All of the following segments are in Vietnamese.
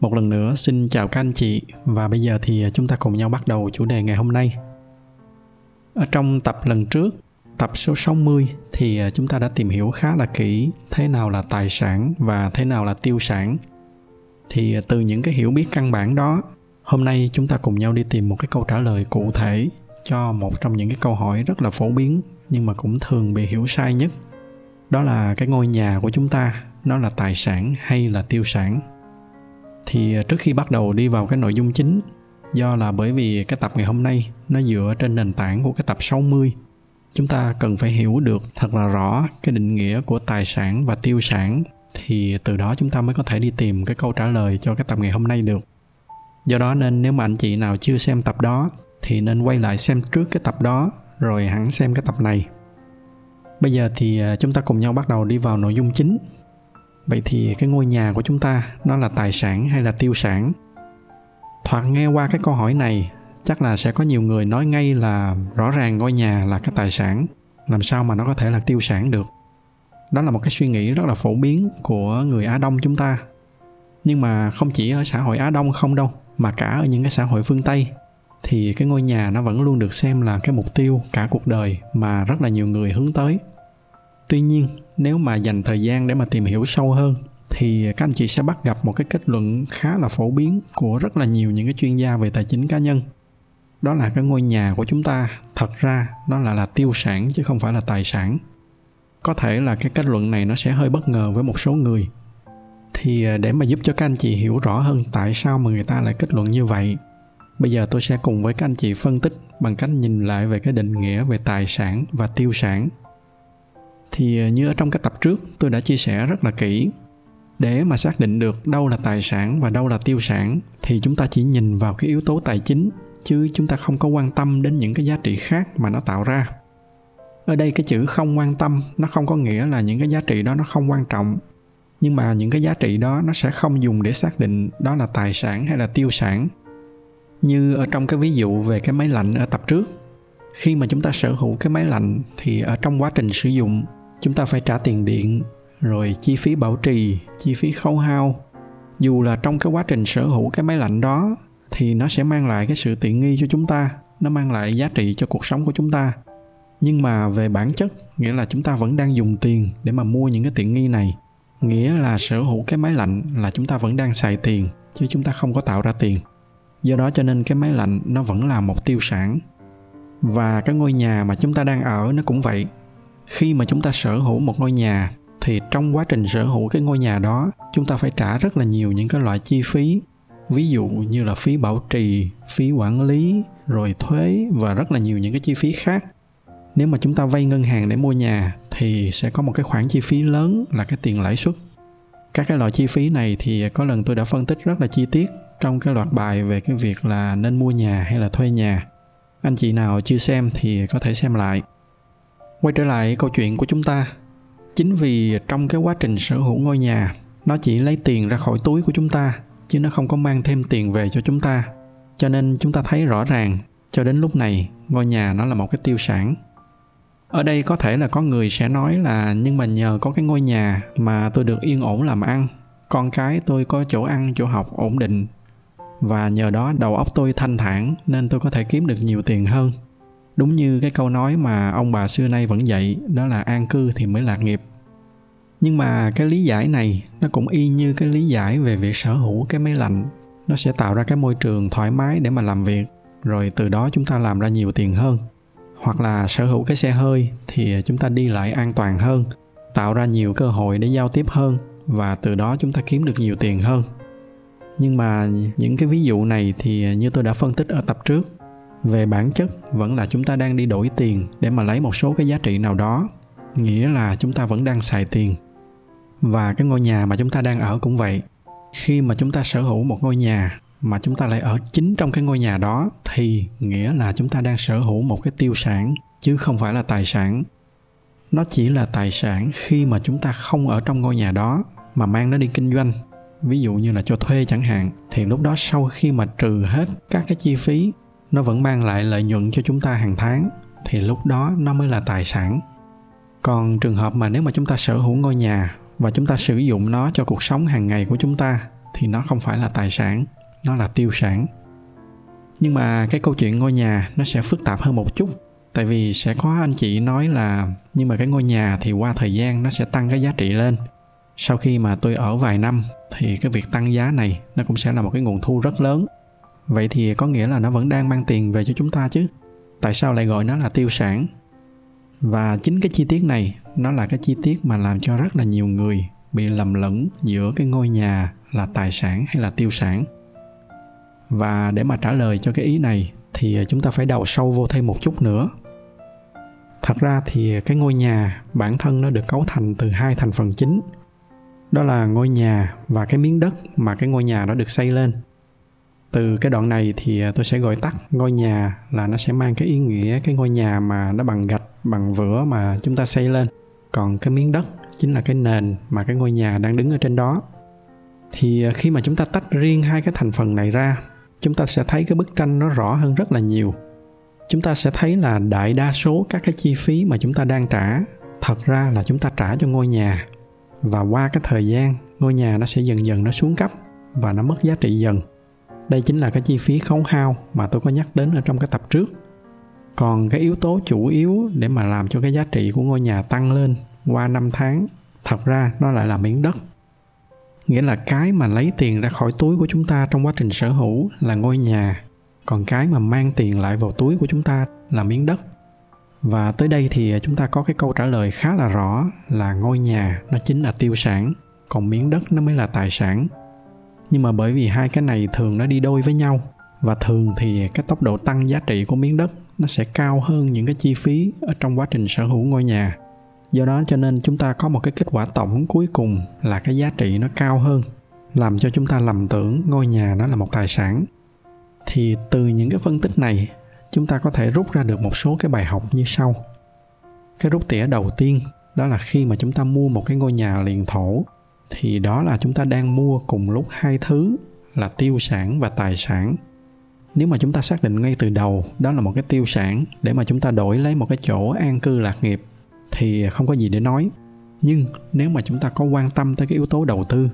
một lần nữa xin chào các anh chị và bây giờ thì à, chúng ta cùng nhau bắt đầu chủ đề ngày hôm nay. Ở trong tập lần trước, tập số 60 thì à, chúng ta đã tìm hiểu khá là kỹ thế nào là tài sản và thế nào là tiêu sản. Thì à, từ những cái hiểu biết căn bản đó, hôm nay chúng ta cùng nhau đi tìm một cái câu trả lời cụ thể cho một trong những cái câu hỏi rất là phổ biến nhưng mà cũng thường bị hiểu sai nhất. Đó là cái ngôi nhà của chúng ta nó là tài sản hay là tiêu sản? Thì à, trước khi bắt đầu đi vào cái nội dung chính, do là bởi vì cái tập ngày hôm nay nó dựa trên nền tảng của cái tập 60 chúng ta cần phải hiểu được thật là rõ cái định nghĩa của tài sản và tiêu sản, thì từ đó chúng ta mới có thể đi tìm cái câu trả lời cho cái tập ngày hôm nay được. Do đó nên nếu mà anh chị nào chưa xem tập đó, thì nên quay lại xem trước cái tập đó, rồi hẳn xem cái tập này. Bây giờ thì à, chúng ta cùng nhau bắt đầu đi vào nội dung chính vậy thì cái ngôi nhà của chúng ta, nó là tài sản hay là tiêu sản? Thoạt nghe qua cái câu hỏi này, chắc là sẽ có nhiều người nói ngay là rõ ràng ngôi nhà là cái tài sản. Làm sao mà nó có thể là tiêu sản được? Đó là một cái suy nghĩ rất là phổ biến của người á đông chúng ta. Nhưng mà không chỉ ở xã hội á đông không đâu, mà cả ở những cái xã hội phương tây, thì cái ngôi nhà nó vẫn luôn được xem là cái mục tiêu cả cuộc đời mà rất là nhiều người hướng tới tuy nhiên, nếu mà dành thời gian để mà tìm hiểu sâu hơn, thì các anh chị sẽ bắt gặp một cái kết luận khá là phổ biến của rất là nhiều những cái chuyên gia về tài chính cá nhân. Đó là cái ngôi nhà của chúng ta, thật ra nó là là tiêu sản chứ không phải là tài sản. Có thể là cái kết luận này nó sẽ hơi bất ngờ với một số người. Thì à, để mà giúp cho các anh chị hiểu rõ hơn tại sao mà người ta lại kết luận như vậy, bây giờ tôi sẽ cùng với các anh chị phân tích bằng cách nhìn lại về cái định nghĩa về tài sản và tiêu sản thì ờ, như ở trong các tập trước, tôi đã chia sẻ rất là kỹ. Để mà xác định được đâu là tài sản và đâu là tiêu sản, thì chúng ta chỉ nhìn vào cái yếu tố tài chính, chứ chúng ta không có quan tâm đến những cái giá trị khác mà nó tạo ra. Ở đây cái chữ không quan tâm, nó không có nghĩa là những cái giá trị đó nó không quan trọng. Nhưng mà những cái giá trị đó nó sẽ không dùng để xác định đó là tài sản hay là tiêu sản. Như ở trong cái ví dụ về cái máy lạnh ở tập trước, khi mà chúng ta sở hữu cái máy lạnh thì ở trong quá trình sử dụng chúng ta phải trả tiền điện, rồi chi phí bảo trì, chi phí khấu hao. Dù là trong cái quá trình sở hữu cái máy lạnh đó, thì nó sẽ mang lại cái sự tiện nghi cho chúng ta, nó mang lại giá trị cho cuộc sống của chúng ta. Nhưng mà về bản chất, nghĩa là chúng ta vẫn đang dùng tiền để mà mua những cái tiện nghi này. Nghĩa là sở hữu cái máy lạnh là chúng ta vẫn đang xài tiền, chứ chúng ta không có tạo ra tiền. Do đó cho nên cái máy lạnh nó vẫn là một tiêu sản. Và cái ngôi nhà mà chúng ta đang ở nó cũng vậy khi mà chúng ta sở hữu một ngôi nhà, thì trong quá trình sở hữu cái ngôi nhà đó, chúng ta phải trả rất là nhiều những cái loại chi phí. Ví dụ như là phí bảo trì, phí quản lý, rồi thuế và rất là nhiều những cái chi phí khác. Nếu mà chúng ta vay ngân hàng để mua nhà, thì sẽ có một cái khoản chi phí lớn là cái tiền lãi suất. Các cái loại chi phí này thì có lần tôi đã phân tích rất là chi tiết trong cái loạt bài về cái việc là nên mua nhà hay là thuê nhà. Anh chị nào chưa xem thì có thể xem lại quay trở lại câu chuyện của chúng ta. Chính vì trong cái quá trình sở hữu ngôi nhà, nó chỉ lấy tiền ra khỏi túi của chúng ta, chứ nó không có mang thêm tiền về cho chúng ta. Cho nên chúng ta thấy rõ ràng, cho đến lúc này, ngôi nhà nó là một cái tiêu sản. Ở đây có thể là có người sẽ nói là, nhưng mà nhờ có cái ngôi nhà mà tôi được yên ổn làm ăn, con cái tôi có chỗ ăn, chỗ học ổn định, và nhờ đó đầu óc tôi thanh thản, nên tôi có thể kiếm được nhiều tiền hơn đúng như cái câu nói mà ông bà xưa nay vẫn dạy, đó là an cư thì mới lạc nghiệp. Nhưng mà cái lý giải này, nó cũng y như cái lý giải về việc sở hữu cái máy lạnh. Nó sẽ tạo ra cái môi trường thoải mái để mà làm việc, rồi từ đó chúng ta làm ra nhiều tiền hơn. Hoặc là sở hữu cái xe hơi thì chúng ta đi lại an toàn hơn, tạo ra nhiều cơ hội để giao tiếp hơn, và từ đó chúng ta kiếm được nhiều tiền hơn. Nhưng mà những cái ví dụ này thì như tôi đã phân tích ở tập trước về bản chất, vẫn là chúng ta đang đi đổi tiền để mà lấy một số cái giá trị nào đó, nghĩa là chúng ta vẫn đang xài tiền. Và cái ngôi nhà mà chúng ta đang ở cũng vậy. Khi mà chúng ta sở hữu một ngôi nhà mà chúng ta lại ở chính trong cái ngôi nhà đó, thì nghĩa là chúng ta đang sở hữu một cái tiêu sản, chứ không phải là tài sản. Nó chỉ là tài sản khi mà chúng ta không ở trong ngôi nhà đó mà mang nó đi kinh doanh. Ví dụ như là cho thuê chẳng hạn, thì lúc đó sau khi mà trừ hết các cái chi phí nó vẫn mang lại lợi nhuận cho chúng ta hàng tháng, thì lúc đó nó mới là tài sản. Còn trường hợp mà nếu mà chúng ta sở hữu ngôi nhà và chúng ta sử dụng nó cho cuộc sống hàng ngày của chúng ta, thì nó không phải là tài sản, nó là tiêu sản. Nhưng mà cái câu chuyện ngôi nhà nó sẽ phức tạp hơn một chút, tại vì sẽ có anh chị nói là, nhưng mà cái ngôi nhà thì qua thời gian nó sẽ tăng cái giá trị lên. Sau khi mà tôi ở vài năm thì cái việc tăng giá này nó cũng sẽ là một cái nguồn thu rất lớn vậy thì có nghĩa là nó vẫn đang mang tiền về cho chúng ta chứ? Tại sao lại gọi nó là tiêu sản? Và chính cái chi tiết này, nó là cái chi tiết mà làm cho rất là nhiều người bị lầm lẫn giữa cái ngôi nhà là tài sản hay là tiêu sản. Và để mà trả lời cho cái ý này, thì chúng ta phải đào sâu vô thêm một chút nữa. Thật ra thì cái ngôi nhà bản thân nó được cấu thành từ hai thành phần chính. Đó là ngôi nhà và cái miếng đất mà cái ngôi nhà đó được xây lên từ cái đoạn này thì à, tôi sẽ gọi tắt ngôi nhà là nó sẽ mang cái ý nghĩa cái ngôi nhà mà nó bằng gạch, bằng vữa mà chúng ta xây lên. Còn cái miếng đất chính là cái nền mà cái ngôi nhà đang đứng ở trên đó. Thì à, khi mà chúng ta tách riêng hai cái thành phần này ra, chúng ta sẽ thấy cái bức tranh nó rõ hơn rất là nhiều. Chúng ta sẽ thấy là đại đa số các cái chi phí mà chúng ta đang trả, thật ra là chúng ta trả cho ngôi nhà. Và qua cái thời gian, ngôi nhà nó sẽ dần dần nó xuống cấp và nó mất giá trị dần đây chính là cái chi phí khấu hao mà tôi có nhắc đến ở trong cái tập trước. Còn cái yếu tố chủ yếu để mà làm cho cái giá trị của ngôi nhà tăng lên qua năm tháng, thật ra nó lại là miếng đất. Nghĩa là cái mà lấy tiền ra khỏi túi của chúng ta trong quá trình sở hữu là ngôi nhà, còn cái mà mang tiền lại vào túi của chúng ta là miếng đất. Và tới đây thì chúng ta có cái câu trả lời khá là rõ là ngôi nhà nó chính là tiêu sản, còn miếng đất nó mới là tài sản nhưng mà bởi vì hai cái này thường nó đi đôi với nhau, và thường thì cái tốc độ tăng giá trị của miếng đất nó sẽ cao hơn những cái chi phí ở trong quá trình sở hữu ngôi nhà. Do đó cho nên chúng ta có một cái kết quả tổng cuối cùng là cái giá trị nó cao hơn, làm cho chúng ta lầm tưởng ngôi nhà nó là một tài sản. Thì từ những cái phân tích này, chúng ta có thể rút ra được một số cái bài học như sau. Cái rút tỉa đầu tiên, đó là khi mà chúng ta mua một cái ngôi nhà liền thổ thì đó là chúng ta đang mua cùng lúc hai thứ là tiêu sản và tài sản. Nếu mà chúng ta xác định ngay từ đầu đó là một cái tiêu sản để mà chúng ta đổi lấy một cái chỗ an cư lạc nghiệp thì không có gì để nói. Nhưng nếu mà chúng ta có quan tâm tới cái yếu tố đầu tư,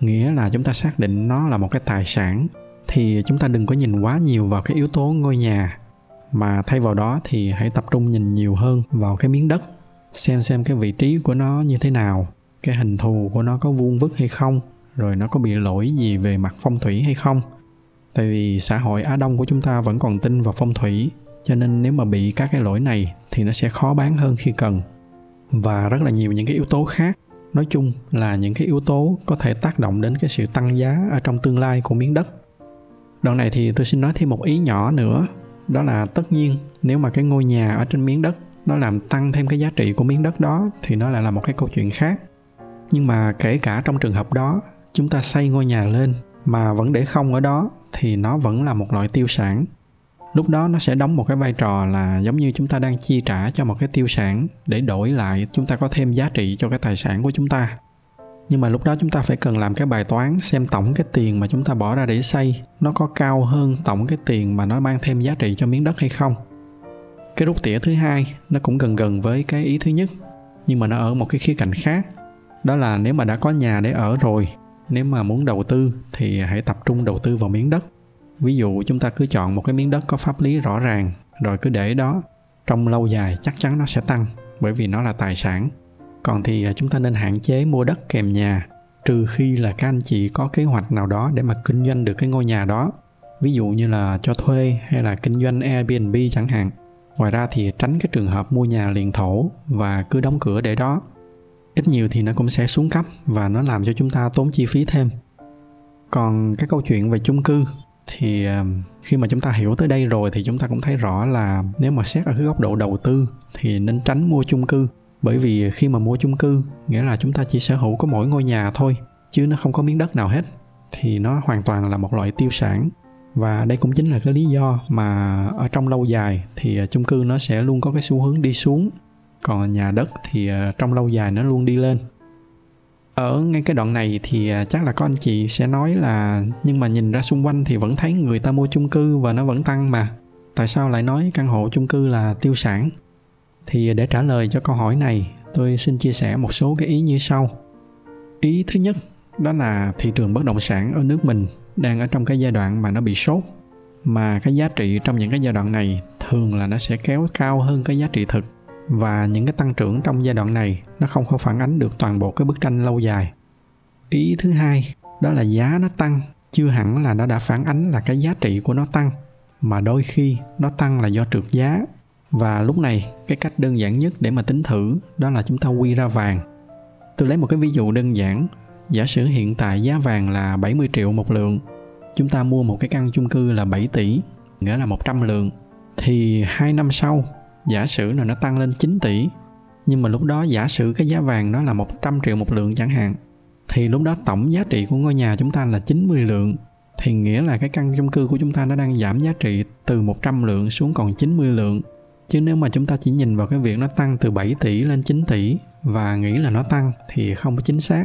nghĩa là chúng ta xác định nó là một cái tài sản, thì chúng ta đừng có nhìn quá nhiều vào cái yếu tố ngôi nhà. Mà thay vào đó thì hãy tập trung nhìn nhiều hơn vào cái miếng đất, xem xem cái vị trí của nó như thế nào cái hình thù của nó có vuông vức hay không, rồi nó có bị lỗi gì về mặt phong thủy hay không. Tại vì xã hội á đông của chúng ta vẫn còn tin vào phong thủy, cho nên nếu mà bị các cái lỗi này thì nó sẽ khó bán hơn khi cần. Và rất là nhiều những cái yếu tố khác. Nói chung là những cái yếu tố có thể tác động đến cái sự tăng giá ở trong tương lai của miếng đất. Đoạn này thì tôi xin nói thêm một ý nhỏ nữa, đó là tất nhiên nếu mà cái ngôi nhà ở trên miếng đất nó làm tăng thêm cái giá trị của miếng đất đó thì nó lại là một cái câu chuyện khác nhưng mà kể cả trong trường hợp đó, chúng ta xây ngôi nhà lên mà vẫn để không ở đó thì nó vẫn là một loại tiêu sản. Lúc đó nó sẽ đóng một cái vai trò là giống như chúng ta đang chi trả cho một cái tiêu sản để đổi lại chúng ta có thêm giá trị cho cái tài sản của chúng ta. Nhưng mà lúc đó chúng ta phải cần làm cái bài toán xem tổng cái tiền mà chúng ta bỏ ra để xây, nó có cao hơn tổng cái tiền mà nó mang thêm giá trị cho miếng đất hay không? Cái rút tỉa thứ hai, nó cũng gần gần với cái ý thứ nhất, nhưng mà nó ở một cái khía cạnh khác đó là nếu mà đã có nhà để ở rồi, nếu mà muốn đầu tư thì hãy tập trung đầu tư vào miếng đất. Ví dụ chúng ta cứ chọn một cái miếng đất có pháp lý rõ ràng, rồi cứ để đó, trong lâu dài chắc chắn nó sẽ tăng, bởi vì nó là tài sản. Còn thì à, chúng ta nên hạn chế mua đất kèm nhà, trừ khi là các anh chị có kế hoạch nào đó để mà kinh doanh được cái ngôi nhà đó. Ví dụ như là cho thuê hay là kinh doanh Airbnb chẳng hạn. Ngoài ra thì tránh cái trường hợp mua nhà liền thổ và cứ đóng cửa để đó ít nhiều thì nó cũng sẽ xuống cấp và nó làm cho chúng ta tốn chi phí thêm. Còn cái câu chuyện về chung cư thì ờ, khi mà chúng ta hiểu tới đây rồi thì chúng ta cũng thấy rõ là nếu mà xét ở cái góc độ đầu tư thì nên tránh mua chung cư. Bởi vì khi mà mua chung cư, nghĩa là chúng ta chỉ sở hữu có mỗi ngôi nhà thôi, chứ nó không có miếng đất nào hết, thì nó hoàn toàn là một loại tiêu sản. Và đây cũng chính là cái lý do mà ở trong lâu dài thì ờ, chung cư nó sẽ luôn có cái xu hướng đi xuống còn nhà đất thì ờ, trong lâu dài nó luôn đi lên. Ở ngay cái đoạn này thì ờ, chắc là có anh chị sẽ nói là nhưng mà nhìn ra xung quanh thì vẫn thấy người ta mua chung cư và nó vẫn tăng mà. Tại sao lại nói căn hộ chung cư là tiêu sản? Thì để trả lời cho câu hỏi này, tôi xin chia sẻ một số cái ý như sau. Ý thứ nhất, đó là thị trường bất động sản ở nước mình đang ở trong cái giai đoạn mà nó bị sốt. Mà cái giá trị trong những cái giai đoạn này thường là nó sẽ kéo cao hơn cái giá trị thực và những cái tăng trưởng trong giai đoạn này, nó không có phản ánh được toàn bộ cái bức tranh lâu dài. Ý thứ hai, đó là giá nó tăng, chưa hẳn là nó đã phản ánh là cái giá trị của nó tăng, mà đôi khi nó tăng là do trượt giá. Và lúc này, cái cách đơn giản nhất để mà tính thử, đó là chúng ta quy ra vàng. Tôi lấy một cái ví dụ đơn giản. Giả sử hiện tại giá vàng là 70 triệu một lượng, chúng ta mua một cái căn chung cư là 7 tỷ, nghĩa là 100 lượng, thì hai năm sau giả sử là nó tăng lên 9 tỷ, nhưng mà lúc đó giả sử cái giá vàng nó là 100 triệu một lượng chẳng hạn, thì lúc đó tổng giá trị của ngôi nhà chúng ta là 90 lượng, thì nghĩa là cái căn chung cư của chúng ta nó đang giảm giá trị từ 100 lượng xuống còn 90 lượng. Chứ nếu mà chúng ta chỉ nhìn vào cái việc nó tăng từ 7 tỷ lên 9 tỷ và nghĩ là nó tăng thì không có chính xác.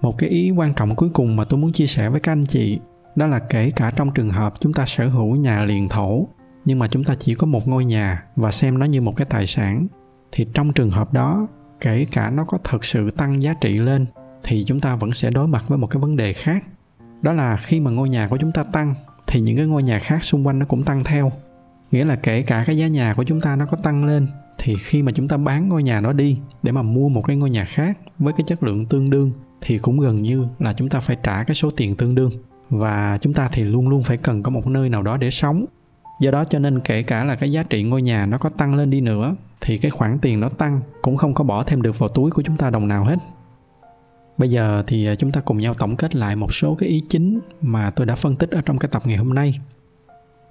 Một cái ý quan trọng cuối cùng mà tôi muốn chia sẻ với các anh chị, đó là kể cả trong trường hợp chúng ta sở hữu nhà liền thổ nhưng mà chúng ta chỉ có một ngôi nhà và xem nó như một cái tài sản. Thì trong trường hợp đó, kể cả nó có thực sự tăng giá trị lên, thì chúng ta vẫn sẽ đối mặt với một cái vấn đề khác. Đó là khi mà ngôi nhà của chúng ta tăng, thì những cái ngôi nhà khác xung quanh nó cũng tăng theo. Nghĩa là kể cả cái giá nhà của chúng ta nó có tăng lên, thì khi mà chúng ta bán ngôi nhà đó đi để mà mua một cái ngôi nhà khác với cái chất lượng tương đương, thì cũng gần như là chúng ta phải trả cái số tiền tương đương. Và chúng ta thì luôn luôn phải cần có một nơi nào đó để sống do đó cho nên kể cả là cái giá trị ngôi nhà nó có tăng lên đi nữa, thì cái khoản tiền nó tăng cũng không có bỏ thêm được vào túi của chúng ta đồng nào hết. Bây giờ thì à, chúng ta cùng nhau tổng kết lại một số cái ý chính mà tôi đã phân tích ở trong cái tập ngày hôm nay.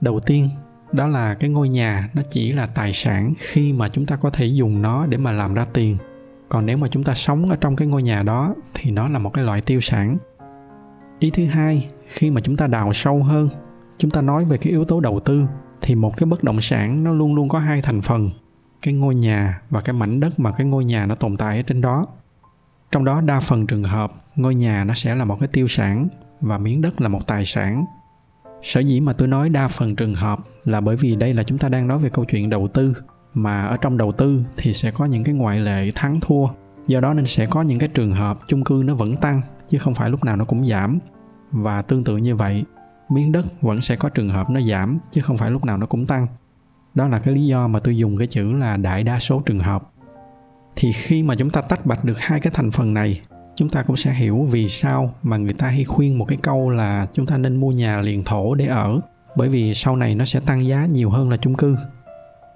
Đầu tiên, đó là cái ngôi nhà nó chỉ là tài sản khi mà chúng ta có thể dùng nó để mà làm ra tiền. Còn nếu mà chúng ta sống ở trong cái ngôi nhà đó thì nó là một cái loại tiêu sản. Ý thứ hai, khi mà chúng ta đào sâu hơn chúng ta nói về cái yếu tố đầu tư, thì một cái bất động sản nó luôn luôn có hai thành phần, cái ngôi nhà và cái mảnh đất mà cái ngôi nhà nó tồn tại ở trên đó. Trong đó đa phần trường hợp, ngôi nhà nó sẽ là một cái tiêu sản và miếng đất là một tài sản. Sở dĩ mà tôi nói đa phần trường hợp là bởi vì đây là chúng ta đang nói về câu chuyện đầu tư, mà ở trong đầu tư thì sẽ có những cái ngoại lệ thắng thua. Do đó nên sẽ có những cái trường hợp chung cư nó vẫn tăng, chứ không phải lúc nào nó cũng giảm. Và tương tự như vậy miếng đất vẫn sẽ có trường hợp nó giảm, chứ không phải lúc nào nó cũng tăng. Đó là cái lý do mà tôi dùng cái chữ là đại đa số trường hợp. Thì khi mà chúng ta tách bạch được hai cái thành phần này, chúng ta cũng sẽ hiểu vì sao mà người ta hay khuyên một cái câu là chúng ta nên mua nhà liền thổ để ở, bởi vì sau này nó sẽ tăng giá nhiều hơn là chung cư.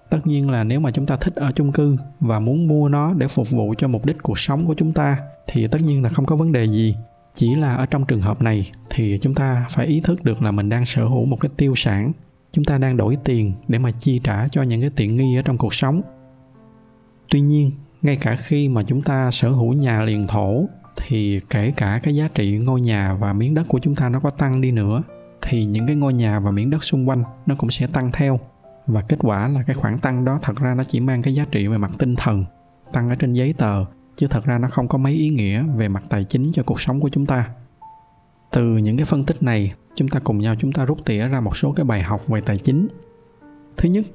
Tất nhiên là nếu mà chúng ta thích ở chung cư và muốn mua nó để phục vụ cho mục đích cuộc sống của chúng ta, thì tất nhiên là không có vấn đề gì chỉ là ở trong trường hợp này thì chúng ta phải ý thức được là mình đang sở hữu một cái tiêu sản. Chúng ta đang đổi tiền để mà chi trả cho những cái tiện nghi ở trong cuộc sống. Tuy nhiên, ngay cả khi mà chúng ta sở hữu nhà liền thổ, thì kể cả cái giá trị ngôi nhà và miếng đất của chúng ta nó có tăng đi nữa, thì những cái ngôi nhà và miếng đất xung quanh nó cũng sẽ tăng theo. Và kết quả là cái khoản tăng đó thật ra nó chỉ mang cái giá trị về mặt tinh thần, tăng ở trên giấy tờ chứ thật ra nó không có mấy ý nghĩa về mặt tài chính cho cuộc sống của chúng ta. Từ những cái phân tích này, chúng ta cùng nhau chúng ta rút tỉa ra một số cái bài học về tài chính. Thứ nhất,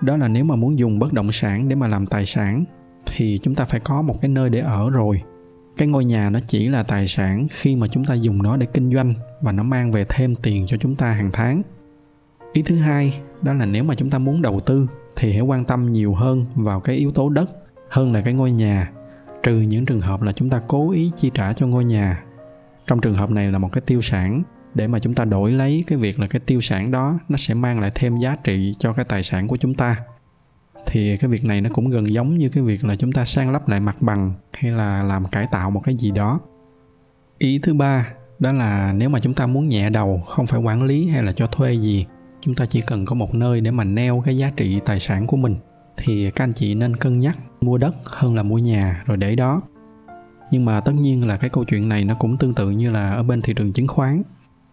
đó là nếu mà muốn dùng bất động sản để mà làm tài sản, thì chúng ta phải có một cái nơi để ở rồi. Cái ngôi nhà nó chỉ là tài sản khi mà chúng ta dùng nó để kinh doanh và nó mang về thêm tiền cho chúng ta hàng tháng. Ý thứ hai, đó là nếu mà chúng ta muốn đầu tư, thì hãy quan tâm nhiều hơn vào cái yếu tố đất hơn là cái ngôi nhà trừ những trường hợp là chúng ta cố ý chi trả cho ngôi nhà. Trong trường hợp này là một cái tiêu sản. Để mà chúng ta đổi lấy cái việc là cái tiêu sản đó, nó sẽ mang lại thêm giá trị cho cái tài sản của chúng ta. Thì cái việc này nó cũng gần giống như cái việc là chúng ta sang lắp lại mặt bằng hay là làm cải tạo một cái gì đó. Ý thứ ba, đó là nếu mà chúng ta muốn nhẹ đầu, không phải quản lý hay là cho thuê gì, chúng ta chỉ cần có một nơi để mà neo cái giá trị tài sản của mình. Thì các anh chị nên cân nhắc mua đất hơn là mua nhà, rồi để đó. Nhưng mà tất nhiên là cái câu chuyện này nó cũng tương tự như là ở bên thị trường chứng khoán.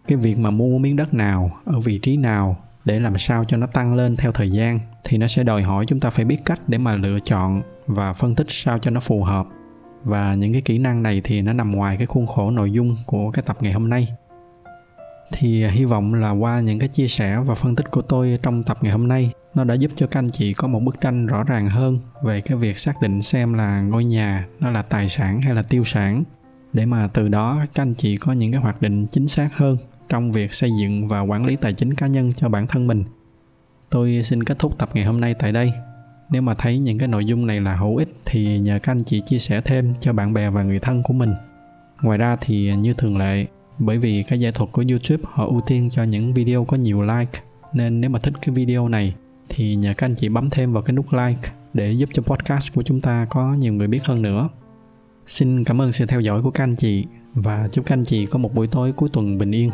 Cái việc mà mua miếng đất nào, ở vị trí nào, để làm sao cho nó tăng lên theo thời gian, thì nó sẽ đòi hỏi chúng ta phải biết cách để mà lựa chọn và phân tích sao cho nó phù hợp. Và những cái kỹ năng này thì nó nằm ngoài cái khuôn khổ nội dung của cái tập ngày hôm nay thì à, hy vọng là qua những cái chia sẻ và phân tích của tôi trong tập ngày hôm nay, nó đã giúp cho các anh chị có một bức tranh rõ ràng hơn về cái việc xác định xem là ngôi nhà nó là tài sản hay là tiêu sản. Để mà từ đó, các anh chị có những cái hoạch định chính xác hơn trong việc xây dựng và quản lý tài chính cá nhân cho bản thân mình. Tôi xin kết thúc tập ngày hôm nay tại đây. Nếu mà thấy những cái nội dung này là hữu ích thì nhờ các anh chị chia sẻ thêm cho bạn bè và người thân của mình. Ngoài ra thì à, như thường lệ bởi vì cái giải thuật của youtube họ ưu tiên cho những video có nhiều like. Nên nếu mà thích cái video này thì nhờ các anh chị bấm thêm vào cái nút like để giúp cho podcast của chúng ta có nhiều người biết hơn nữa. Xin cảm ơn sự theo dõi của các anh chị và chúc các anh chị có một buổi tối cuối tuần bình yên.